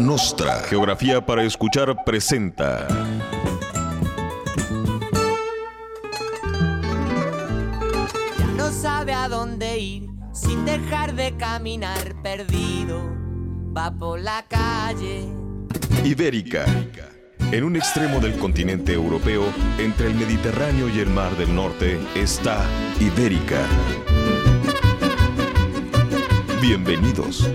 Nostra. Geografía para escuchar presenta. Ya no sabe a dónde ir sin dejar de caminar perdido. Va por la calle. Ibérica. En un extremo del continente europeo, entre el Mediterráneo y el Mar del Norte, está Ibérica. Bienvenidos.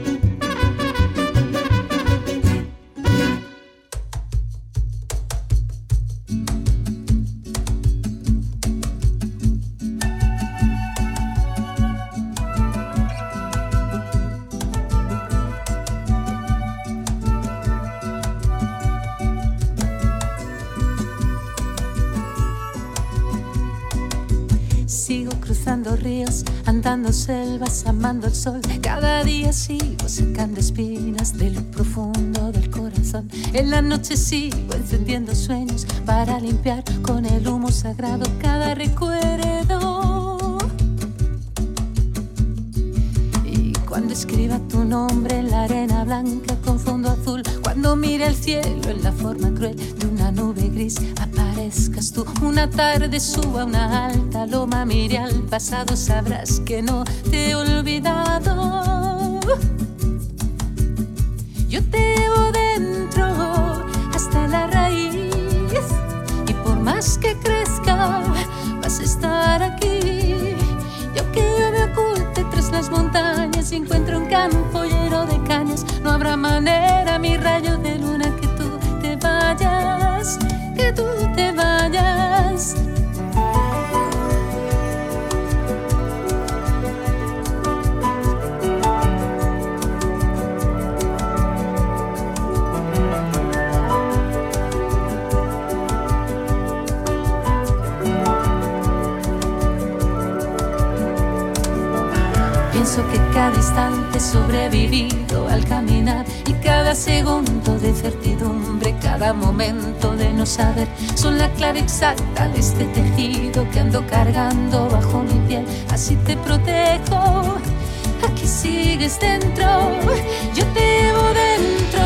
Sol. Cada día sigo sacando espinas de lo profundo del corazón. En la noche sigo encendiendo sueños para limpiar con el humo sagrado cada recuerdo. Y cuando escriba tu nombre en la arena blanca con fondo azul, cuando mire el cielo en la forma cruel de una nube gris, aparezcas tú. Una tarde suba una alta loma, mire al pasado, sabrás que no te he olvidado. Yo te llevo dentro hasta la raíz y por más que crezca vas a estar aquí. Y aunque yo me oculte tras las montañas y encuentro un campo lleno de cañas, no habrá manera, sobrevivido al caminar y cada segundo de certidumbre, cada momento de no saber son la clave exacta de este tejido que ando cargando bajo mi piel. Así te protejo, aquí sigues dentro, yo te llevo dentro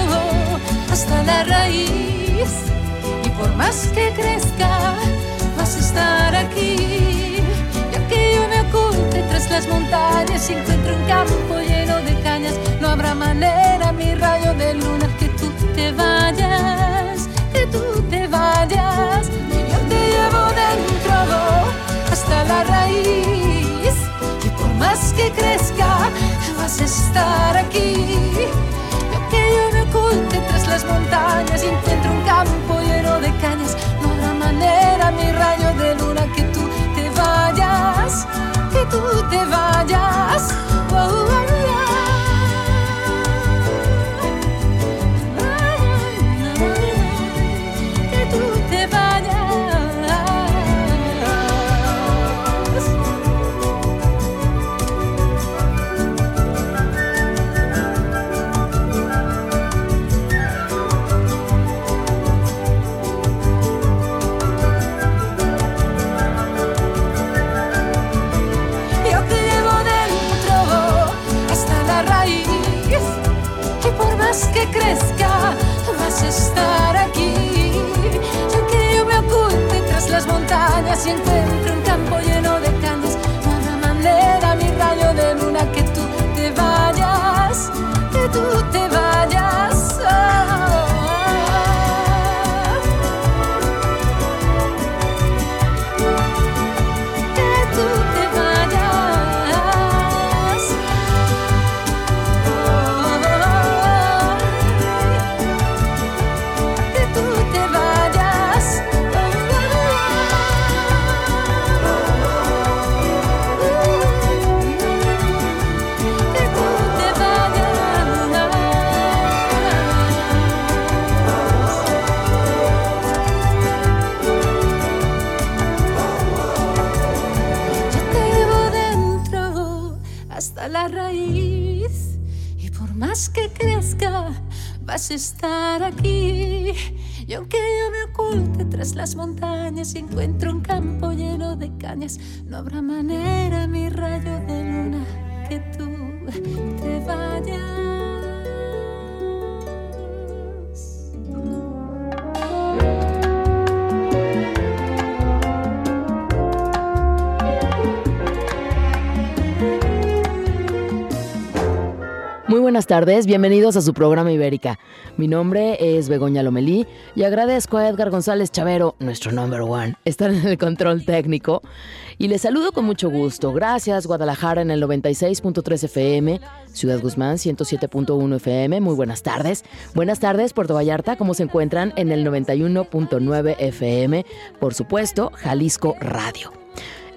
hasta la raíz y por más que crezca vas a estar aquí. Las montañas y encuentro un campo lleno de cañas, no habrá manera, mi rayo de luna, que tú te vayas, que tú te vayas. Y yo te llevo dentro hasta la raíz. Y por más que crezca, vas a estar aquí. Y aunque yo me oculte tras las montañas y encuentro un campo lleno de cañas, no habrá manera, mi rayo de luna, que tú te vayas, que Aunque yo me oculte tras las montañas y encuentro un campo lleno de cañas, no habrá manera, mi rayo de luna, que tú te vayas. Buenas tardes, bienvenidos a su programa Ibérica. Mi nombre es Begoña Lomelí y agradezco a Edgar González Chavero, nuestro number one, estar en el control técnico. Y les saludo con mucho gusto. Gracias, Guadalajara en el 96.3 FM, Ciudad Guzmán 107.1 FM. Muy buenas tardes. Buenas tardes, Puerto Vallarta, ¿cómo se encuentran? En el 91.9 FM, por supuesto, Jalisco Radio.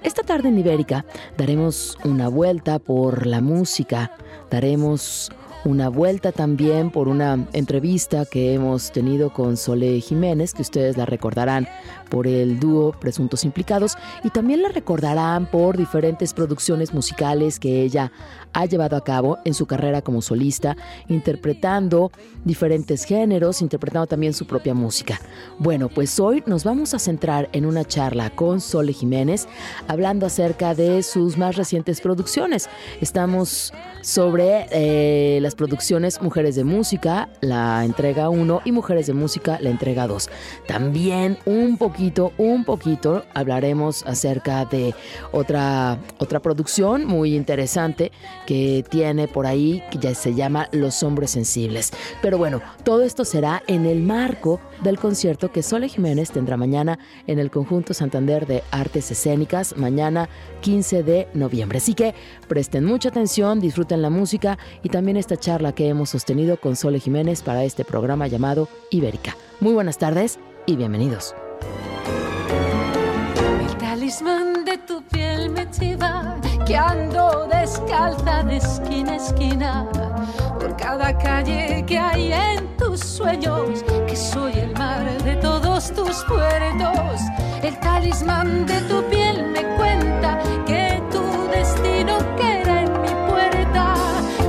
Esta tarde en Ibérica daremos una vuelta por la música, daremos una vuelta también por una entrevista que hemos tenido con Sole Jiménez, que ustedes la recordarán por el dúo Presuntos Implicados y también la recordarán por diferentes producciones musicales que ella ha llevado a cabo en su carrera como solista, interpretando diferentes géneros, interpretando también su propia música. Bueno, pues hoy nos vamos a centrar en una charla con Sole Jiménez, hablando acerca de sus más recientes producciones. Estamos sobre eh, las producciones Mujeres de Música, la entrega 1 y Mujeres de Música, la entrega 2. También un poquito, un poquito hablaremos acerca de otra, otra producción muy interesante que tiene por ahí, que ya se llama Los Hombres Sensibles. Pero bueno, todo esto será en el marco del concierto que Sole Jiménez tendrá mañana en el Conjunto Santander de Artes Escénicas, mañana 15 de noviembre. Así que presten mucha atención, disfruten la música y también esta charla que hemos sostenido con Sole Jiménez para este programa llamado Ibérica. Muy buenas tardes y bienvenidos. El talismán de tu piel me chiva, que ando descalza de esquina a esquina, por cada calle que hay en tus sueños, que soy el mar de todos tus puertos. El talismán de tu piel me cuenta que tu destino queda en mi puerta,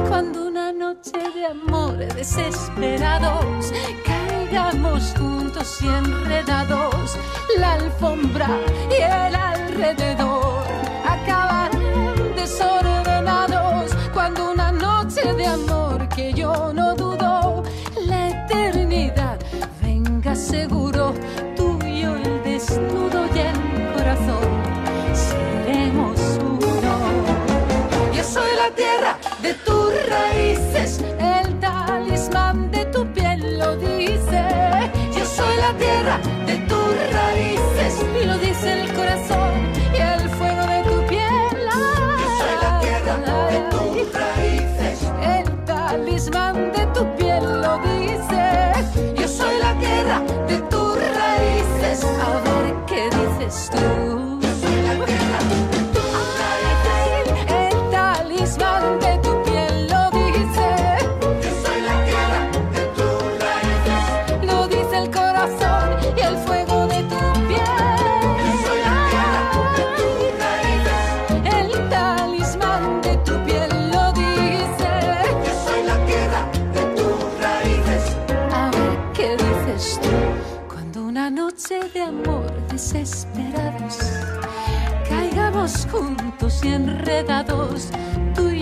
cuando una noche de amor desesperados juntos y enredados, la alfombra y el alrededor acabarán desordenados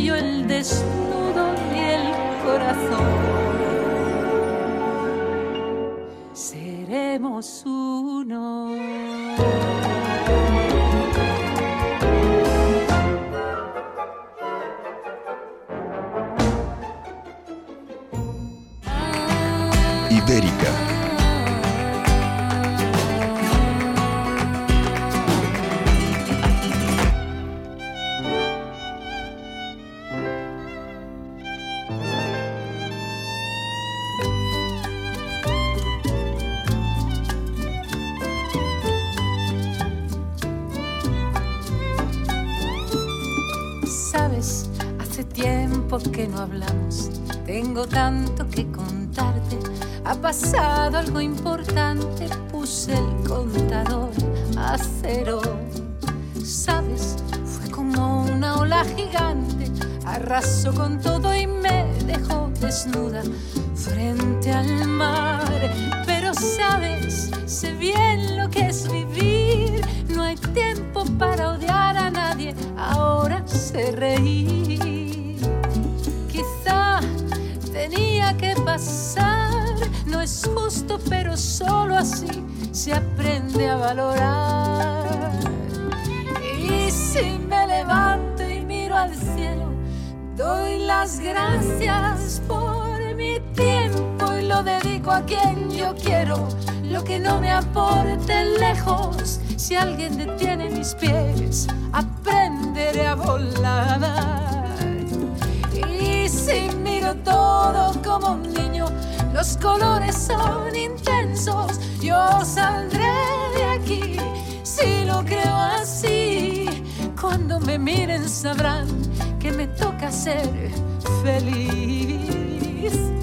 yo el desnudo y el corazón. Pasado algo importante. Puse el contador a cero. Sabes, fue como una ola gigante. Arrasó con todo y me dejó desnuda frente al mar. Pero sabes, sé bien lo que es vivir. No hay tiempo para odiar a nadie. Ahora sé reír. Quizá tenía que pasar. Es justo, pero solo así se aprende a valorar. Y si me levanto y miro al cielo, doy la las gracias por mi tiempo y lo dedico a quien yo quiero. Lo que no me aporte lejos, si alguien detiene mis pies, aprenderé a volar. Y si miro todo como un niño, los colores son intensos, yo saldré de aquí si lo creo así. Cuando me miren sabrán que me toca ser feliz.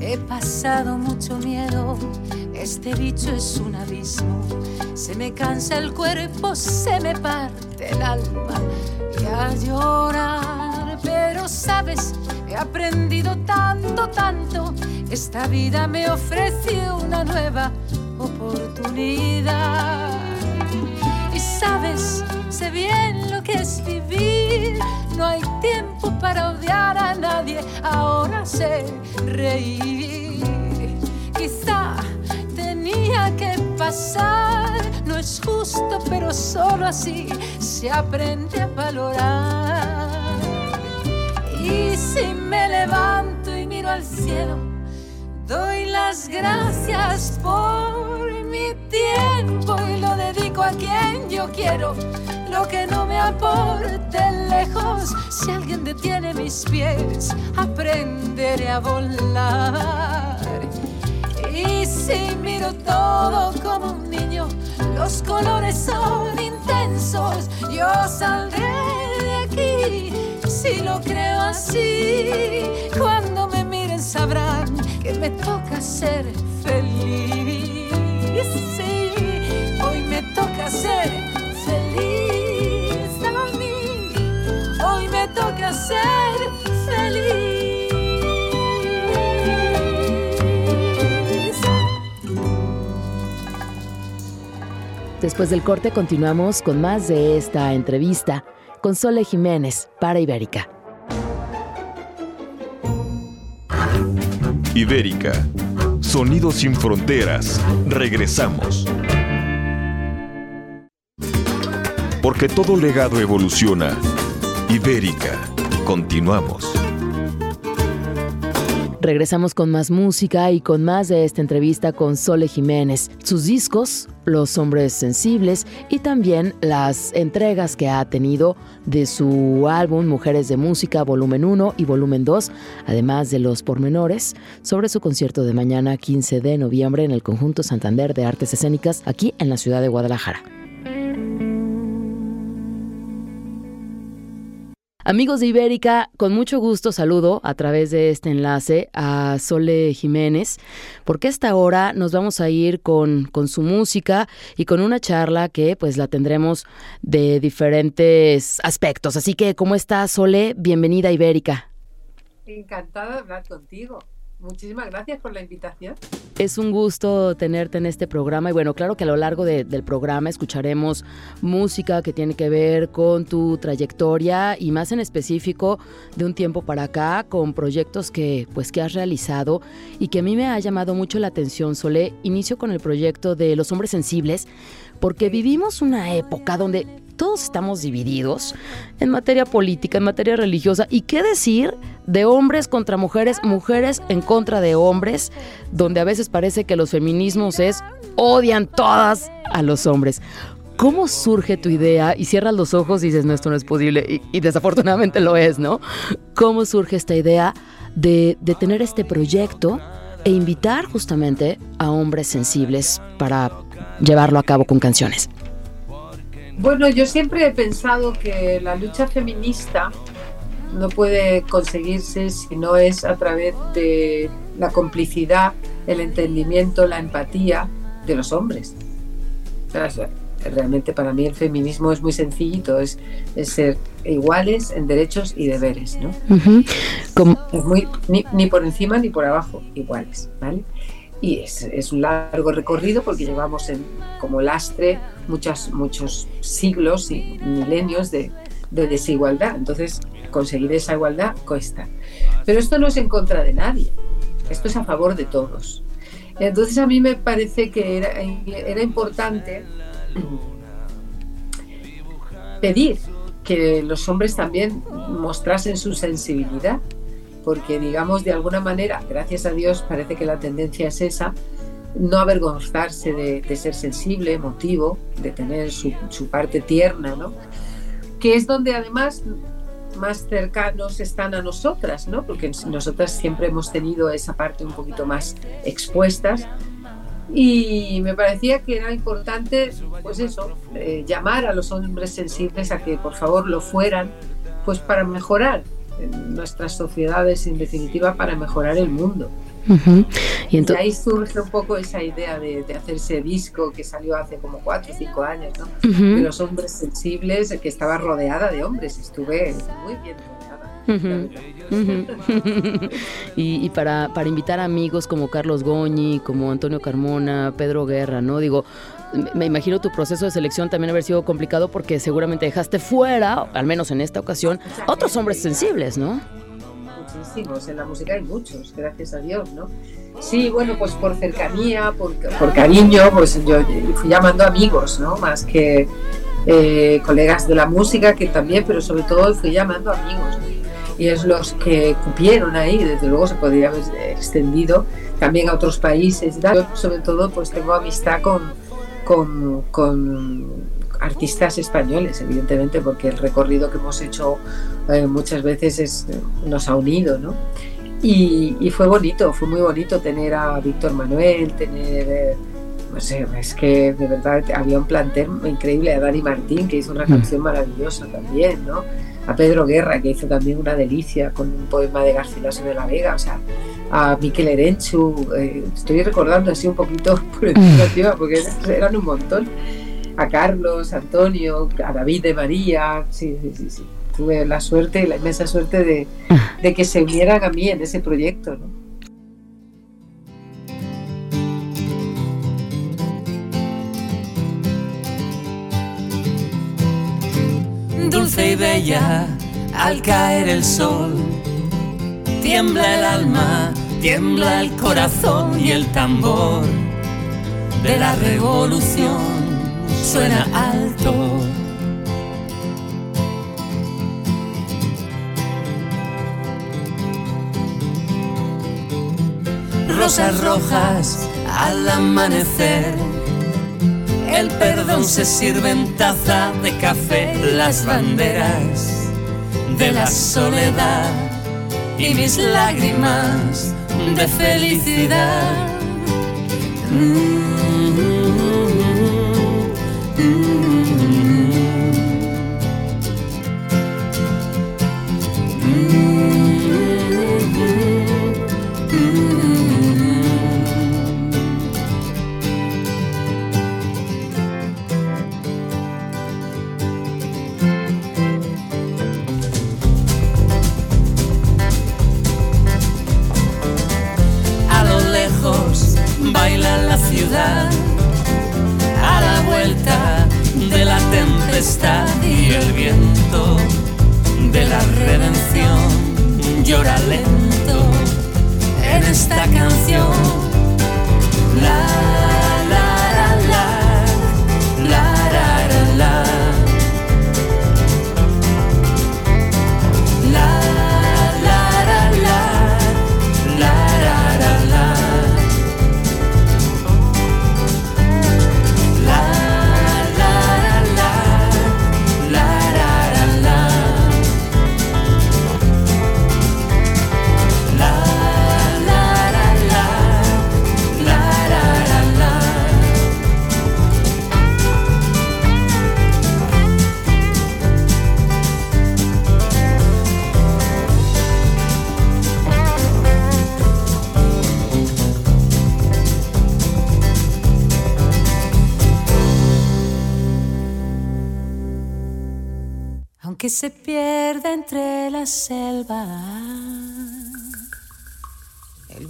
He pasado mucho miedo. Este bicho es un abismo. Se me cansa el cuerpo, se me parte el alma y a llorar. Pero sabes, he aprendido tanto, tanto. Esta vida me ofrece una nueva oportunidad. Sé bien lo que es vivir. No hay tiempo para odiar a nadie. Ahora sé reír. Quizá tenía que pasar. No es justo, pero solo así se aprende a valorar. Y si me levanto y miro al cielo, doy las gracias por tiempo y lo dedico a quien yo quiero. Lo que no me aporte lejos, si alguien detiene mis pies, aprenderé a volar. Y si miro todo como un niño, los colores son intensos, yo saldré de aquí si lo creo así. Cuando me miren sabrán que me toca ser feliz. Sí, hoy me toca ser feliz a mí. Hoy me toca ser feliz. Después del corte continuamos con más de esta entrevista con Sole Jiménez para Ibérica. Ibérica Sonidos sin fronteras. Regresamos. Porque todo legado evoluciona. Ibérica. Continuamos. Regresamos con más música y con más de esta entrevista con Sole Jiménez. Sus discos, Los Hombres Sensibles y también las entregas que ha tenido de su álbum Mujeres de Música, volumen 1 y volumen 2, además de los pormenores sobre su concierto de mañana 15 de noviembre en el Conjunto Santander de Artes Escénicas aquí en la ciudad de Guadalajara. Amigos de Ibérica, con mucho gusto saludo a través de este enlace a Sole Jiménez, porque esta hora nos vamos a ir con, con su música y con una charla que pues la tendremos de diferentes aspectos. Así que, ¿cómo estás, Sole? Bienvenida a Ibérica. Encantada de hablar contigo. Muchísimas gracias por la invitación. Es un gusto tenerte en este programa y bueno, claro que a lo largo del programa escucharemos música que tiene que ver con tu trayectoria y más en específico de un tiempo para acá con proyectos que pues que has realizado y que a mí me ha llamado mucho la atención, Solé. Inicio con el proyecto de Los Hombres Sensibles porque vivimos una época donde todos estamos divididos en materia política, en materia religiosa. ¿Y qué decir de hombres contra mujeres, mujeres en contra de hombres, donde a veces parece que los feminismos es odian todas a los hombres? ¿Cómo surge tu idea? Y cierras los ojos y dices, no, esto no es posible. Y, desafortunadamente lo es, ¿no? ¿Cómo surge esta idea de, de tener este proyecto e invitar justamente a hombres sensibles para llevarlo a cabo con canciones? Bueno, yo siempre he pensado que la lucha feminista no puede conseguirse si no es a través de la complicidad, el entendimiento, la empatía de los hombres. realmente para mí el feminismo es muy sencillito, es, ser iguales en derechos y deberes, ¿no? Es muy, ni, por encima ni por abajo, iguales, ¿vale? Y es, un largo recorrido porque llevamos en, como lastre muchas, muchos siglos y milenios de, de desigualdad. Entonces, conseguir esa igualdad cuesta. Pero esto no es en contra de nadie, esto es a favor de todos. Entonces a mí me parece que era importante pedir que los hombres también mostrasen su sensibilidad, porque digamos de alguna manera, gracias a Dios, parece que la tendencia es esa, no avergonzarse de, ser sensible, emotivo, de tener su, su, parte tierna, ¿no? Que es donde además más cercanos están a nosotras, ¿no? Porque nosotras siempre hemos tenido esa parte un poquito más expuestas y me parecía que era importante, pues eso, eh, llamar a los hombres sensibles a que por favor lo fueran, pues para mejorar nuestras sociedades, en definitiva, para mejorar el mundo. y, ahí surge un poco esa idea de, hacer ese disco que salió hace como cuatro o cinco años, ¿no? De los hombres sensibles, que estaba rodeada de hombres, estuve muy bien y, para, para, invitar amigos como Carlos Goñi, como Antonio Carmona, Pedro Guerra, ¿no? Digo, me imagino tu proceso de selección también haber sido complicado porque seguramente dejaste fuera, al menos en esta ocasión, otros hombres sensibles, ¿no? Muchísimos, en la música hay muchos, gracias a Dios, ¿no? Sí, bueno, pues por cercanía, por, por cariño, pues yo fui llamando amigos, ¿no? Más que eh, colegas de la música, que también, pero sobre todo fui llamando amigos y es los que cupieron ahí, desde luego se podría haber extendido también a otros países. Yo sobre todo pues tengo amistad con, con, con artistas españoles, evidentemente, porque el recorrido que hemos hecho eh, muchas veces es, nos ha unido, ¿no? Y, y, fue bonito, fue muy bonito tener a Víctor Manuel, tener, eh, no sé, es que de verdad había un plantel increíble, a Dani Martín, que hizo una mm. canción maravillosa también, ¿no? A Pedro Guerra, que hizo también una delicia con un poema de Garcilaso de la Vega, o sea, a Miquel Erenchu, eh, estoy recordando así un poquito por encima, porque eran un montón, a Carlos, Antonio, a David de María, sí, sí, sí, sí. tuve la suerte, la inmensa suerte de, de que se unieran a mí en ese proyecto, ¿no? Y bella al caer el sol. Tiembla el alma, tiembla el corazón y el tambor de la revolución suena alto. Rosas rojas al amanecer el perdón se sirve en taza de café, las banderas de la soledad y mis lágrimas de felicidad. Mm. a y el viento de la redención llora lento en esta canción.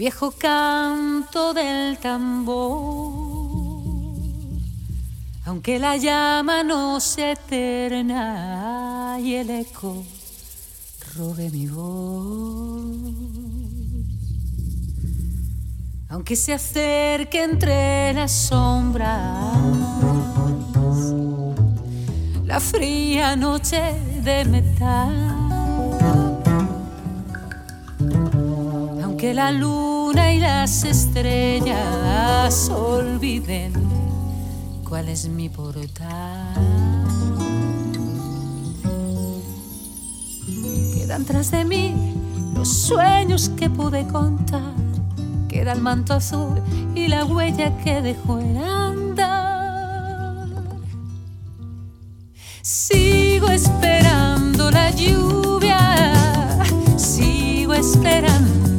Viejo canto del tambor, aunque la llama no se eterna y el eco robe mi voz. Aunque se acerque entre las sombras la fría noche de metal. Aunque la luna y las estrellas olviden cuál es mi portal. Quedan tras de mí los sueños que pude contar. Queda el manto azul y la huella que dejó el andar. Sigo esperando la lluvia, sigo esperando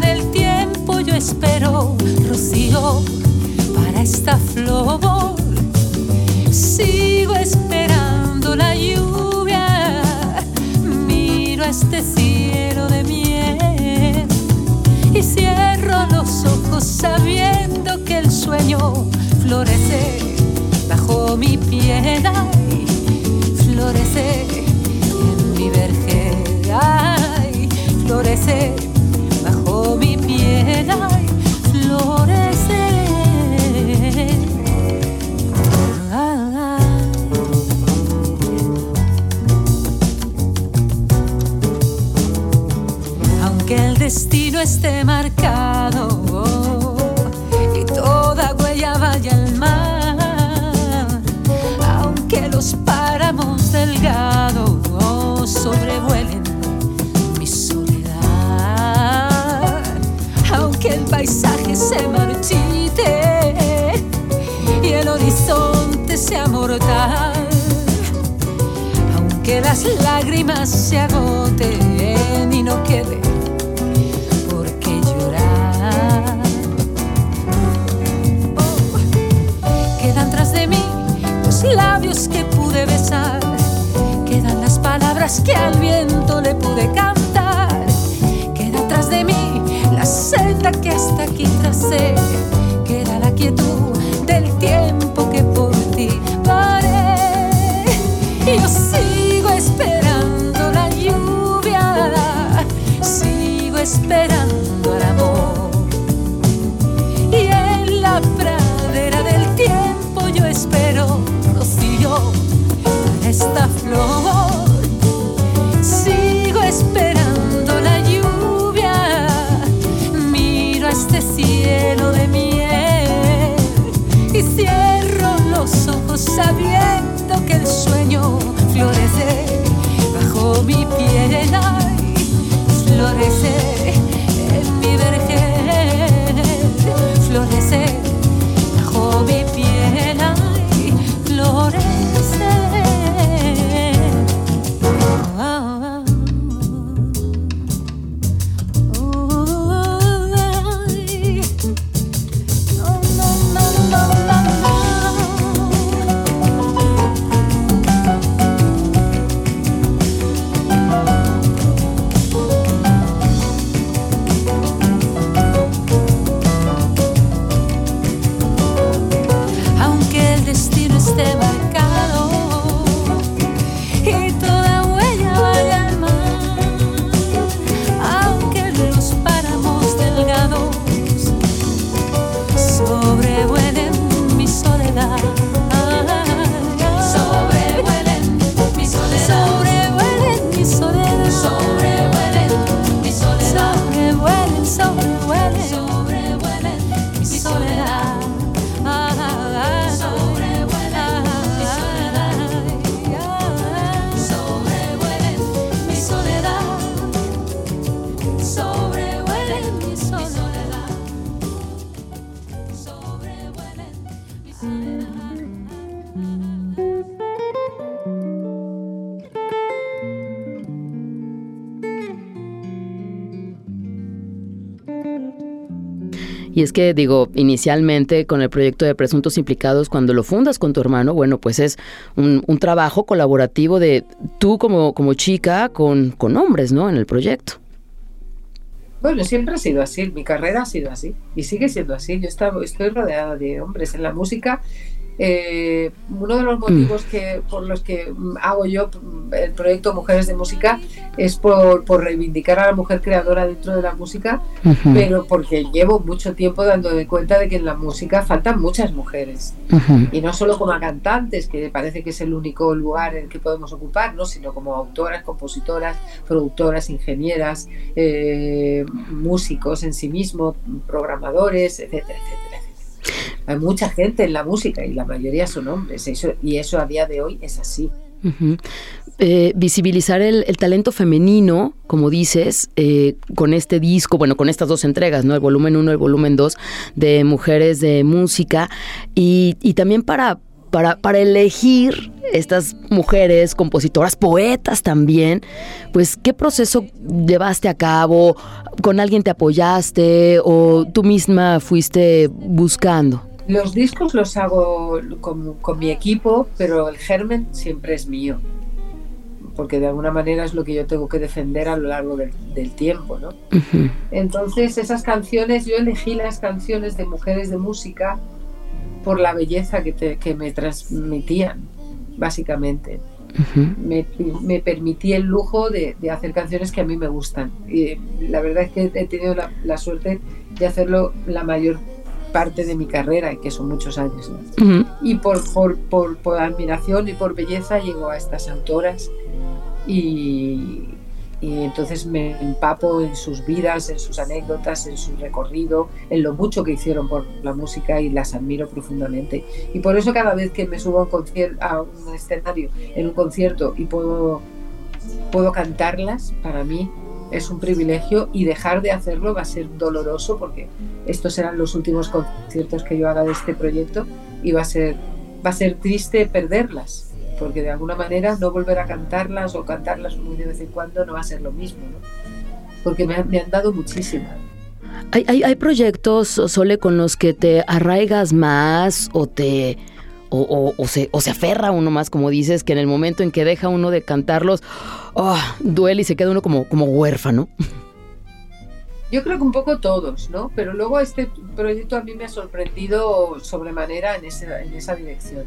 del tiempo yo espero rocío para esta flor. Sigo esperando la lluvia, miro este cielo de miel y cierro los ojos sabiendo que el sueño florece bajo mi piel, florece en mi vergel, ay, florece mi piel, ay, florece. Aunque el destino esté marcado vaya al mar, aunque los páramos delgados sobrevuelen se marchite y el horizonte sea mortal, aunque las lágrimas se agoten y no quede Y es que, digo, inicialmente con el proyecto de Presuntos Implicados, cuando lo fundas con tu hermano, bueno, pues es un, trabajo colaborativo de tú como, como chica con, con hombres, ¿no? En el proyecto. Bueno, siempre ha sido así, mi carrera ha sido así y sigue siendo así. Yo estoy rodeada de hombres en la música eh, uno de los motivos mm. que, por los que hago yo el proyecto Mujeres de Música es por, reivindicar a la mujer creadora dentro de la música, pero porque llevo mucho tiempo dándome cuenta de que en la música faltan muchas mujeres. Y no solo como cantantes, que parece que es el único lugar en el que podemos ocupar, ¿no? sino como autoras, compositoras, productoras, ingenieras, eh, músicos en sí mismos, programadores, etcétera, etcétera. Hay mucha gente en la música y la mayoría son hombres, y eso a día de hoy es así. Eh, visibilizar el, talento femenino, como dices, eh, con este disco, bueno, con estas dos entregas, ¿no? El volumen 1 y el volumen 2 de Mujeres de Música, y, también para, para, para, elegir estas mujeres, compositoras, poetas también, pues, ¿qué proceso llevaste a cabo? ¿Con alguien te apoyaste o tú misma fuiste buscando? Los discos los hago con, mi equipo, pero el germen siempre es mío, porque de alguna manera es lo que yo tengo que defender a lo largo del, tiempo, ¿no? Entonces esas canciones, yo elegí las canciones de mujeres de música por la belleza que, que me transmitían, básicamente. me, me, permití el lujo de, hacer canciones que a mí me gustan. Y la verdad es que he tenido la, la suerte de hacerlo la mayor parte de mi carrera, que son muchos años. Y por, por, por, admiración y por belleza llego a estas autoras y, y entonces me empapo en sus vidas, en sus anécdotas, en su recorrido, en lo mucho que hicieron por la música y las admiro profundamente. Y por eso cada vez que me subo a un, concierto, a un escenario, en un concierto y puedo, puedo cantarlas, para mí es un privilegio y dejar de hacerlo va a ser doloroso porque estos serán los últimos conciertos que yo haga de este proyecto y va a ser, va a ser triste perderlas porque de alguna manera no volver a cantarlas o cantarlas muy de vez en cuando no va a ser lo mismo, porque me, han dado muchísimo. ¿Hay, hay, hay proyectos, Sole, con los que te arraigas más o te o, se, o se aferra uno más, como dices, que en el momento en que deja uno de cantarlos, oh, duele y se queda uno como, como huérfano. Yo creo que un poco todos, ¿no? Pero luego este proyecto a mí me ha sorprendido sobremanera en, en esa dirección.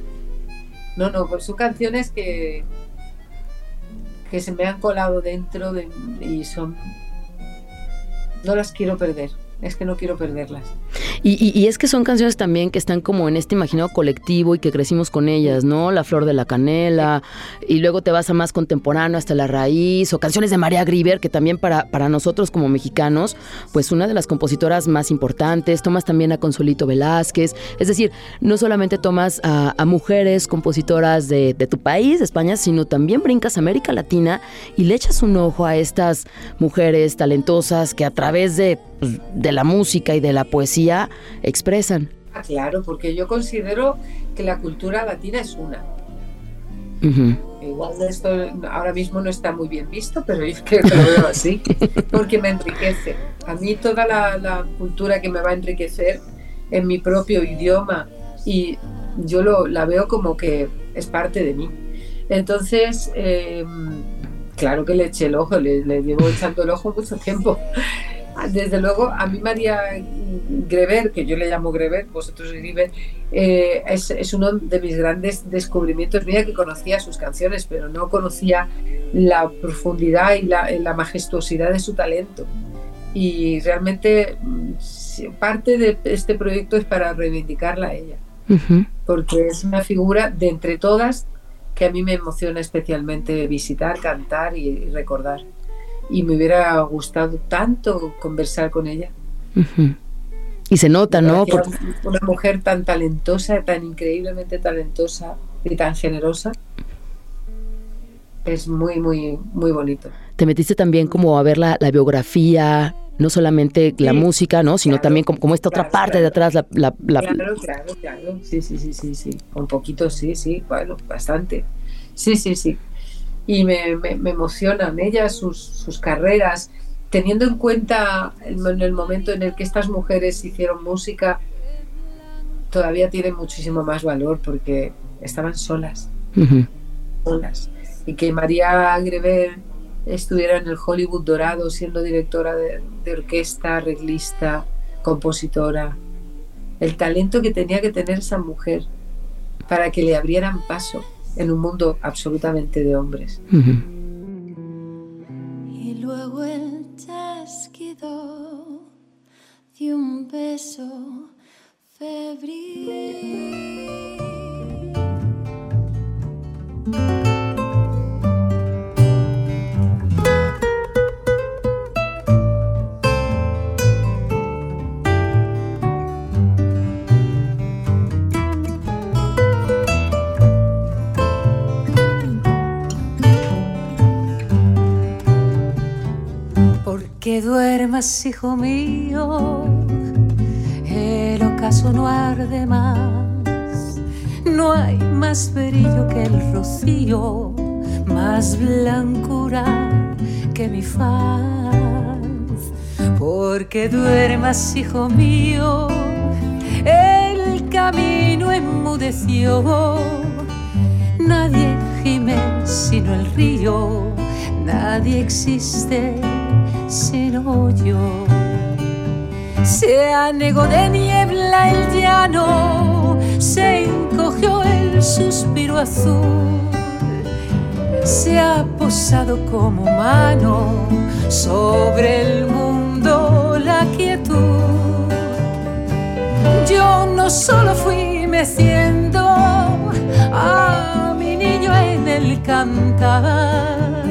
No, no, pues son canciones que, que se me han colado dentro de, y son... No las quiero perder es que no quiero perderlas. Y, es que son canciones también que están como en este imaginado colectivo y que crecimos con ellas, ¿no? La Flor de la Canela, y luego te vas a más contemporáneo hasta la raíz, o canciones de María Grieber, que también para, para nosotros como mexicanos, pues una de las compositoras más importantes, tomas también a Consolito Velázquez, es decir, no solamente tomas a, mujeres compositoras de, de tu país, de España, sino también brincas a América Latina y le echas un ojo a estas mujeres talentosas que a través de pues, de la música y de la poesía expresan. Ah, claro, porque yo considero que la cultura latina es una. Igual esto ahora mismo no está muy bien visto, pero yo creo que lo veo así, porque me enriquece. A mí toda la, cultura que me va a enriquecer en mi propio idioma y yo lo, la veo como que es parte de mí. Entonces, em, claro que le eché el ojo, le, le llevo echando el ojo mucho tiempo. Desde luego, a mí María Greber, que yo le llamo Greber, vosotros Greber, eh, es, uno de mis grandes descubrimientos. Mira que conocía sus canciones, pero no conocía la profundidad y la, majestuosidad de su talento. Y realmente mm, parte de este proyecto es para reivindicarla a ella, porque es una figura de entre todas que a mí me emociona especialmente visitar, cantar y recordar y me hubiera gustado tanto conversar con ella. Y se nota, ¿no? Una mujer tan talentosa, tan increíblemente talentosa y tan generosa. Es muy, muy, muy bonito. Te metiste también como a ver la, biografía, no solamente la música, ¿no? Sino también como, como, esta otra parte de atrás, la, la, Claro, claro, claro. Sí, sí, sí, sí, sí. Un poquito, sí, sí. Bueno, bastante. Sí, sí, sí y me, me, emocionan ellas, sus, sus, carreras. teniendo en cuenta en el momento en el que estas mujeres hicieron música, todavía tiene muchísimo más valor porque estaban solas. solas. Y que María Greber estuviera en el Hollywood dorado siendo directora de, de orquesta, arreglista, compositora. El talento que tenía que tener esa mujer para que le abrieran paso en un mundo absolutamente de hombres. Y luego el chasquido de un beso febril. Duermas, hijo mío, el ocaso no arde más. No hay más brillo que el rocío, más blancura que mi faz. Porque duermas, hijo mío, el camino enmudeció. Nadie gime sino el río, nadie existe sino yo. Se anegó de niebla el llano, se encogió el suspiro azul, se ha posado como mano sobre el mundo la quietud. Yo no solo fui meciendo a mi niño en el cantar,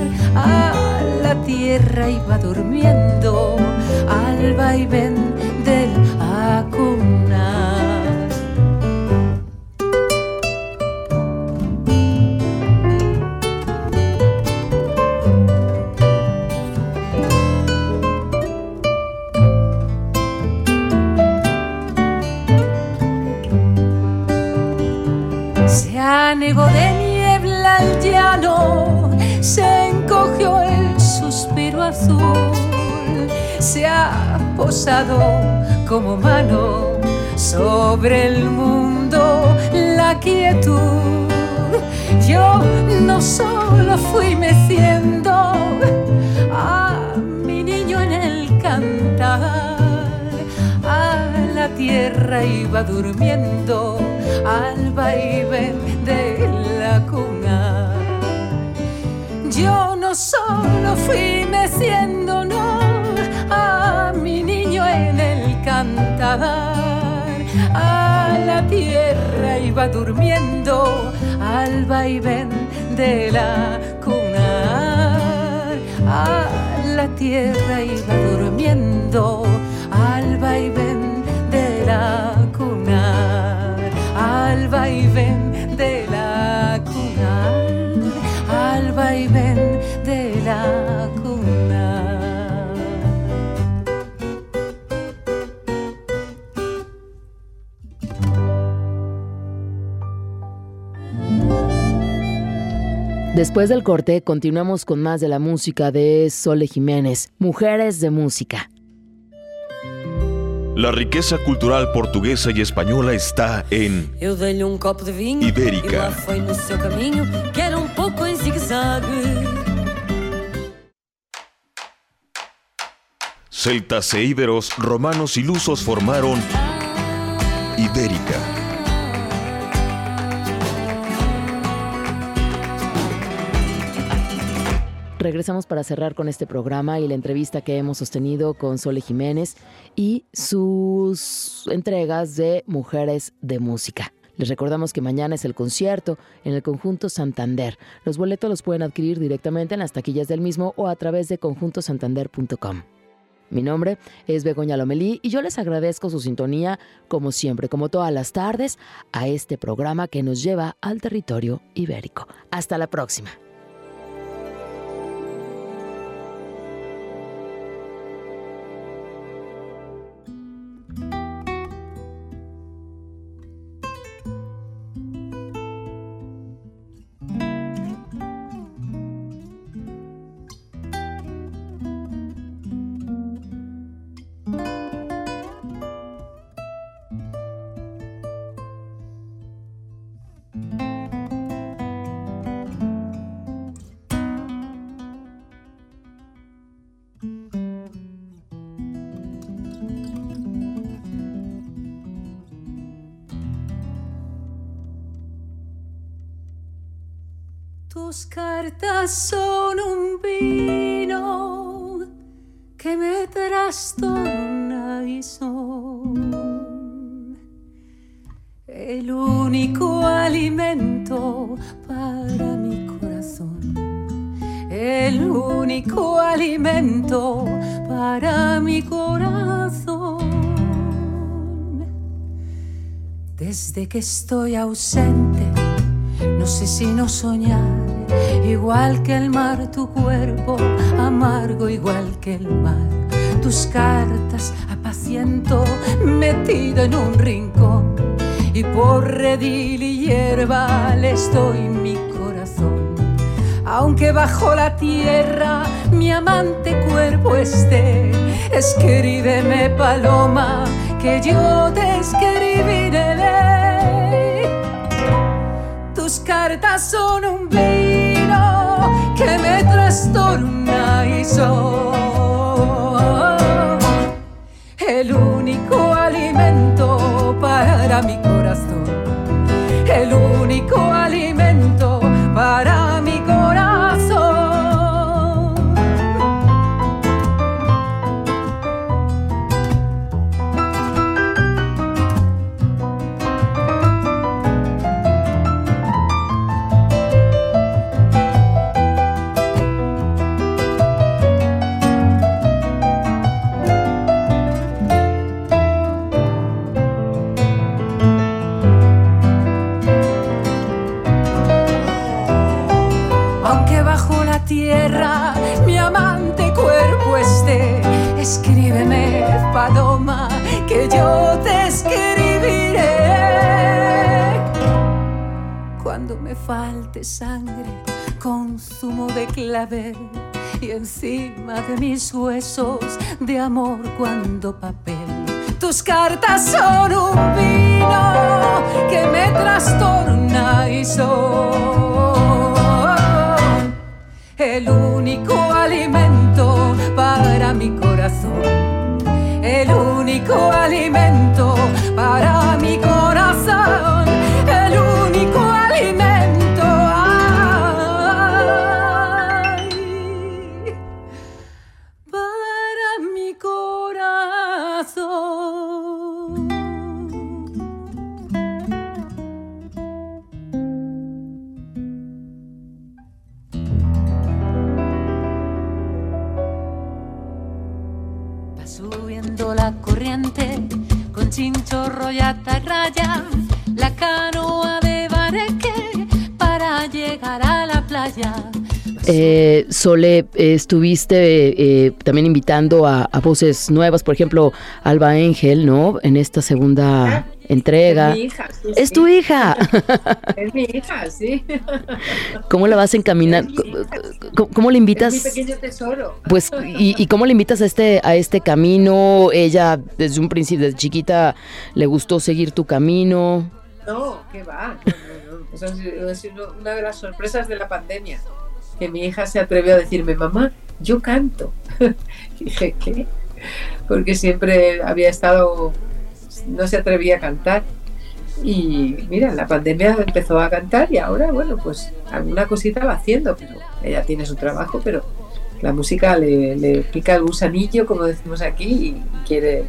la tierra iba durmiendo al vaivén del acunar. Se anegó de niebla el llano, se encogió azul se ha posado como mano sobre el mundo la quietud. Yo no solo fui meciendo a mi niño en el cantar, a la tierra iba durmiendo al vaivén de la cuna. Yo solo fui meciendo, no, a mi niño en el cantar, a la tierra iba durmiendo al vaivén de la cuna, a la tierra iba durmiendo al vaivén de la cuna, al vaivén de la cuna. Después del corte, continuamos con más de la música de Sole Jiménez, Mujeres de Música. La riqueza cultural portuguesa y española está en Eu dei-lhe um copo de vinho Ibérica. E lá foi no seu caminho Que era um pouco em zigue-zague Celtas e íberos, romanos y lusos formaron Ibérica. Regresamos para cerrar con este programa y la entrevista que hemos sostenido con Sole Jiménez y sus entregas de Mujeres de Música. Les recordamos que mañana es el concierto en el Conjunto Santander. Los boletos los pueden adquirir directamente en las taquillas del mismo o a través de conjuntosantander.com. Mi nombre es Begoña Lomelí y yo les agradezco su sintonía, como siempre, como todas las tardes, a este programa que nos lleva al territorio ibérico. Hasta la próxima. Son un vino que me trastorna y son. El único alimento para mi corazón, el único alimento para mi corazón. Desde que estoy ausente, no sé si no soñar, igual que el mar, tu cuerpo amargo, igual que el mar. Tus cartas apaciento metido en un rincón y por redil y hierba le estoy mi corazón. Aunque bajo la tierra mi amante cuerpo esté, escríbeme paloma que yo te escribiré. Tus cartas son un vino que me trastorna y son mi amante cuerpo esté, escríbeme, paloma, que yo te escribiré. Cuando me falte sangre con zumo de clavel y encima de mis huesos de amor cuando papel. Tus cartas son un vino que me trastorna y son el único alimento para mi corazón, el único alimento para mi corazón, chinchorro y atarraya, la canoa de bareque para llegar a la playa. Eh, Sole, eh, estuviste eh, también invitando a, a voces nuevas, por ejemplo, Alba Ángel, ¿no? En esta segunda entrega. Es mi hija. sí, Es sí. tu hija. Es mi hija, sí. ¿Cómo la vas a encaminar? ¿Cómo, cómo le Es mi invitas? pequeño tesoro. Pues, y, y cómo le invitas a este, a este camino? Ella desde un principio, desde chiquita, le gustó seguir tu camino. No, ¿qué va? No, no, no. Eso una de las sorpresas de la pandemia. Que mi hija se atrevió a decirme, mamá, yo canto. Y dije, ¿qué? Porque siempre había estado, no se atrevía a cantar. Y mira, la pandemia empezó a cantar y ahora, bueno, pues alguna cosita va haciendo, pero ella tiene su trabajo, pero la música le, le pica el gusanillo, como decimos aquí, y quiere,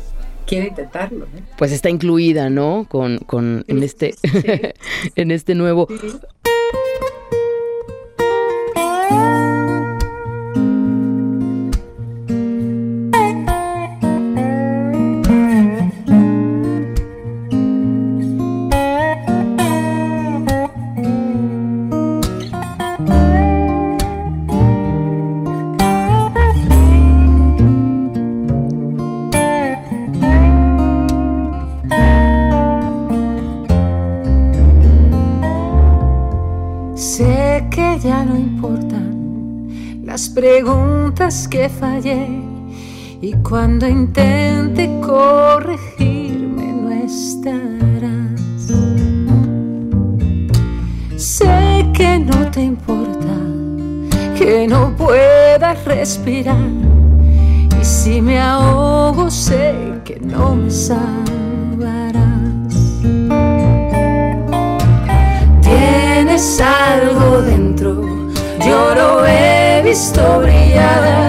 quiere intentarlo. ¿no? Pues está incluida, ¿no? Con, con en este, en este nuevo. Sí. Fallé y cuando intente corregirme no estarás. Sé que no te importa que no puedas respirar y si me ahogo sé que no me salvarás. Tienes algo dentro, visto brillar,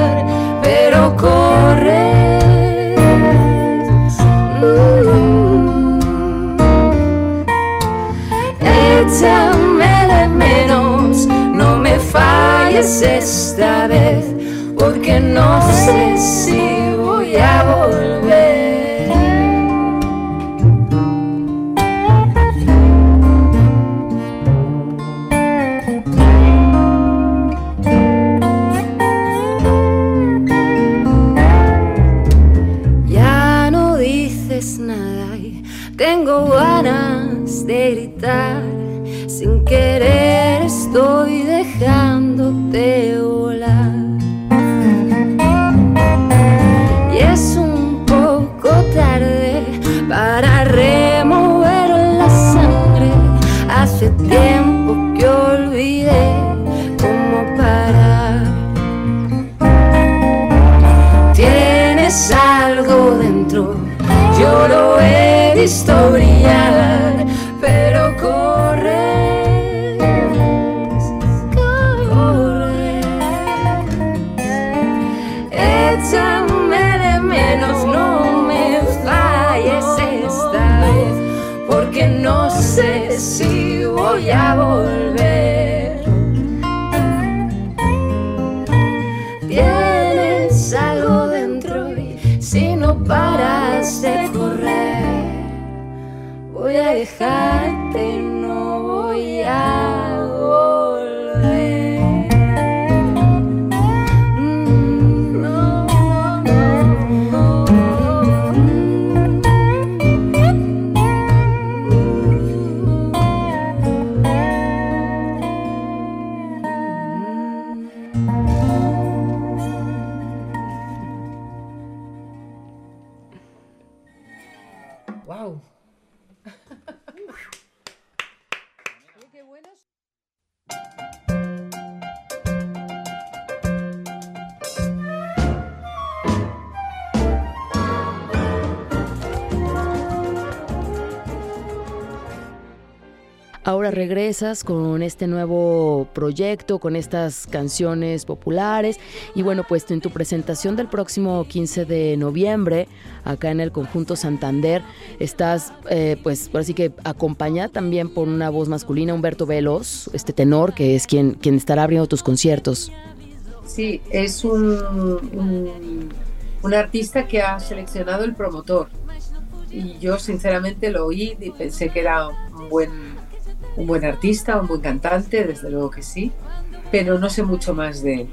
voy a dejarte, no voy a regresas con este nuevo proyecto, con estas canciones populares y bueno, pues en tu presentación del próximo 15 de noviembre acá en el conjunto Santander estás eh, pues por así que acompañada también por una voz masculina, Humberto Velos, este tenor que es quien, quien estará abriendo tus conciertos. Sí, es un, un artista que ha seleccionado el promotor. Y yo sinceramente lo oí y pensé que era un buen, un buen artista, un buen cantante, desde luego que sí, pero no sé mucho más de él.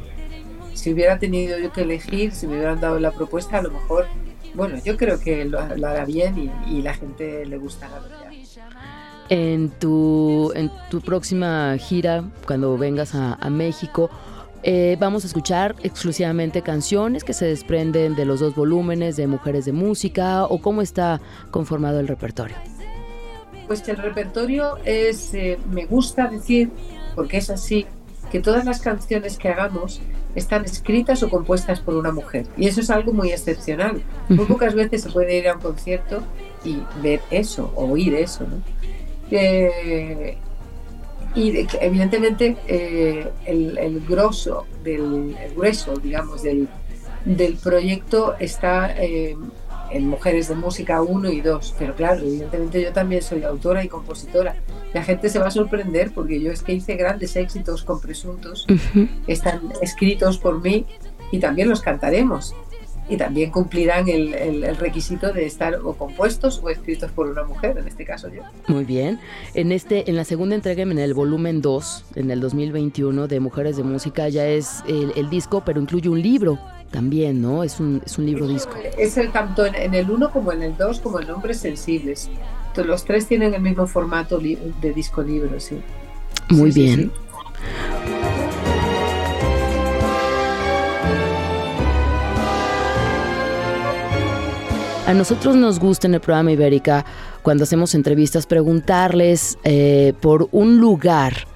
Si hubiera tenido yo que elegir, si me hubieran dado la propuesta, a lo mejor, bueno, yo creo que lo, hará bien y, la gente le gustará. En tu, en tu próxima gira, cuando vengas a, a México, eh, vamos a escuchar exclusivamente canciones que se desprenden de los dos volúmenes de Mujeres de Música o cómo está conformado el repertorio. Pues el repertorio es, eh, me gusta decir, porque es así, que todas las canciones que hagamos están escritas o compuestas por una mujer. Y eso es algo muy excepcional. Muy pocas veces se puede ir a un concierto y ver eso, o oír eso. ¿no? Eh, y de- evidentemente eh, el, el grosso del el grueso, digamos, del, del proyecto está eh, en Mujeres de Música 1 y 2. Pero claro, evidentemente yo también soy autora y compositora. La gente se va a sorprender porque yo es que hice grandes éxitos con presuntos, están escritos por mí y también los cantaremos. Y también cumplirán el, el- el requisito de estar o compuestos o escritos por una mujer, en este caso yo. Muy bien. En este, en la segunda entrega, en el volumen 2, en el 2021 de Mujeres de Música, ya es el, el disco, pero incluye un libro también, ¿no? Es un, es un libro disco. Es el tanto en, el 1 como en el 2 como en Hombres Sensibles. Entonces, los tres tienen el mismo formato de disco libro, sí. Muy Sí, sí, bien. sí. A nosotros nos gusta en el programa Ibérica, cuando hacemos entrevistas, preguntarles eh, por un lugar,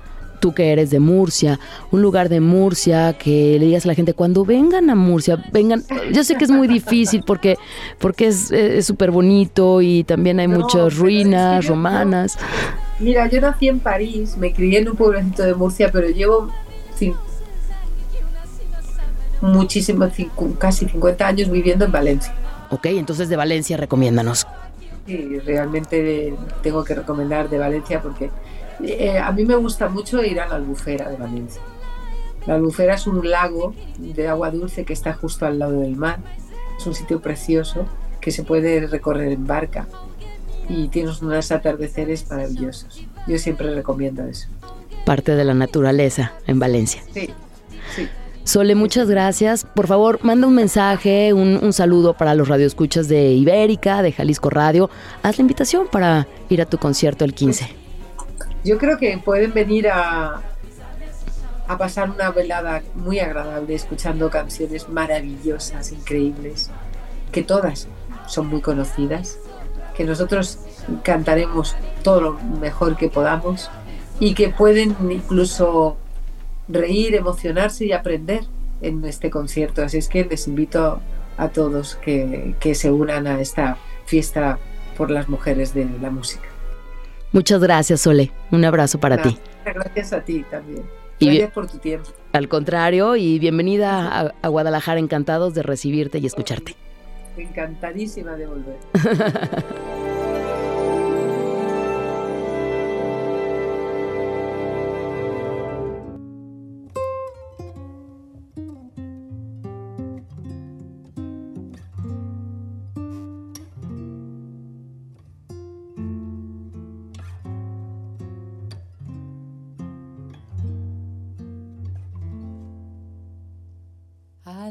tú que eres de Murcia, un lugar de Murcia que le digas a la gente, cuando vengan a Murcia, vengan, yo sé que es muy difícil porque porque es súper bonito y también hay No, muchas pero es que ruinas yo- romanas. Mira, yo nací en París, me crié en un pueblecito de Murcia, pero llevo cin- muchísimo, casi 50 años viviendo en Valencia. Ok, entonces de Valencia recomiéndanos. Sí, realmente tengo que recomendar de Valencia porque eh, a mí me gusta mucho ir a la Albufera de Valencia. La Albufera es un lago de agua dulce que está justo al lado del mar. Es un sitio precioso que se puede recorrer en barca y tienes unos atardeceres maravillosos. Yo siempre recomiendo eso. Parte de la naturaleza en Valencia. Sí, sí. Sole, muchas gracias. Por favor, manda un mensaje, un, saludo para los radioescuchas de Ibérica, de Jalisco Radio. Haz la invitación para ir a tu concierto el 15. Yo creo que pueden venir a, a pasar una velada muy agradable escuchando canciones maravillosas, increíbles, que todas son muy conocidas, que nosotros cantaremos todo lo mejor que podamos y que pueden incluso reír, emocionarse y aprender en este concierto. Así es que les invito a todos que, se unan a esta fiesta por las mujeres de la música. Muchas gracias, Sole. Un abrazo para ti. Gracias a ti también. Gracias por tu tiempo. Al contrario, y bienvenida a Guadalajara, encantados de recibirte y escucharte. Encantadísima de volver.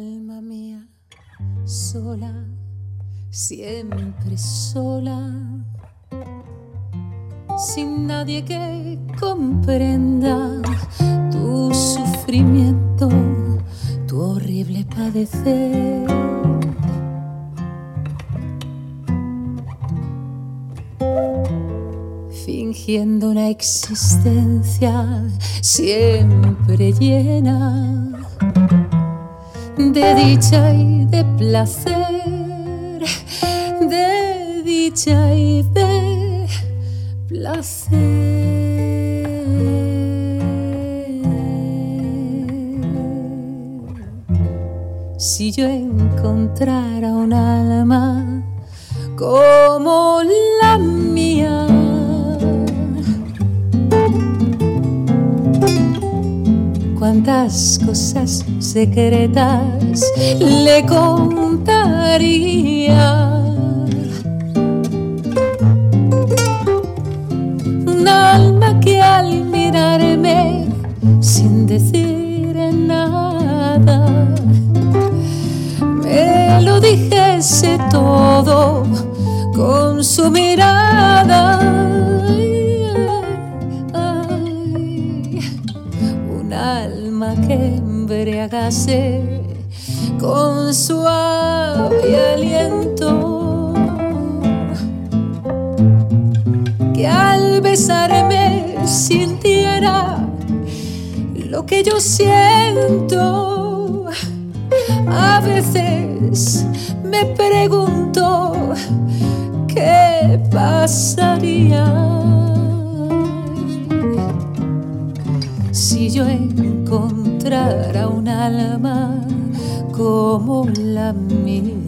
Alma mía, sola, siempre sola, sin nadie que comprenda tu sufrimiento, tu horrible padecer. Fingiendo una existencia siempre llena de dicha y de placer, de dicha y de placer. Si yo encontrara un cuántas cosas secretas le contaría. Un alma que al mirarme sin decir nada me lo dijese todo con suave aliento. Que al besarme sintiera lo que yo siento. A veces me pregunto qué pasaría como la mía.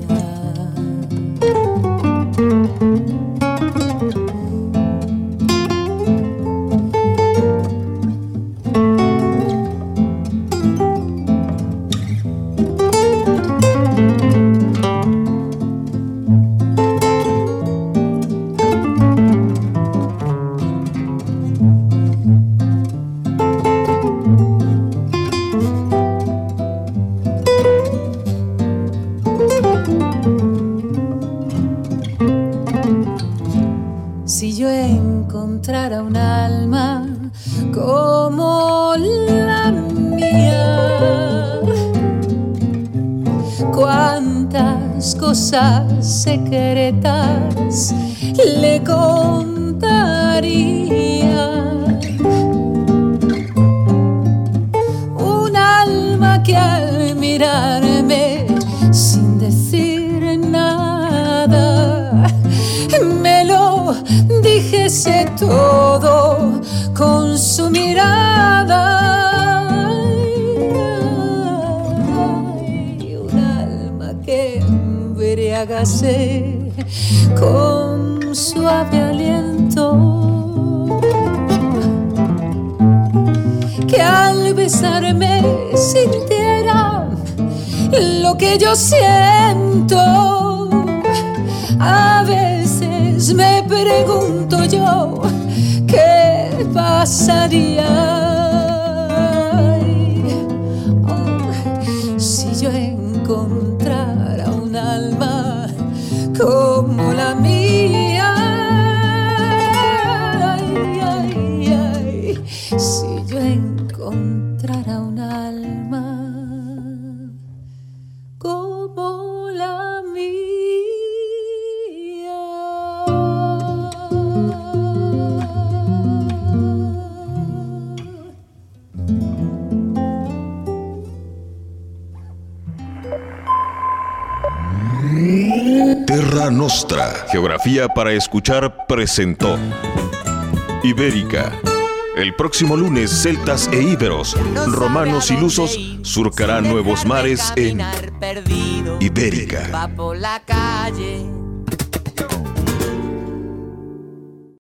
Con suave aliento. Que al besarme sintiera lo que yo siento. A veces me pregunto yo qué pasaría Geografía para Escuchar, presentó Ibérica. El próximo lunes, celtas e íberos, romanos y lusos surcarán nuevos mares en Ibérica.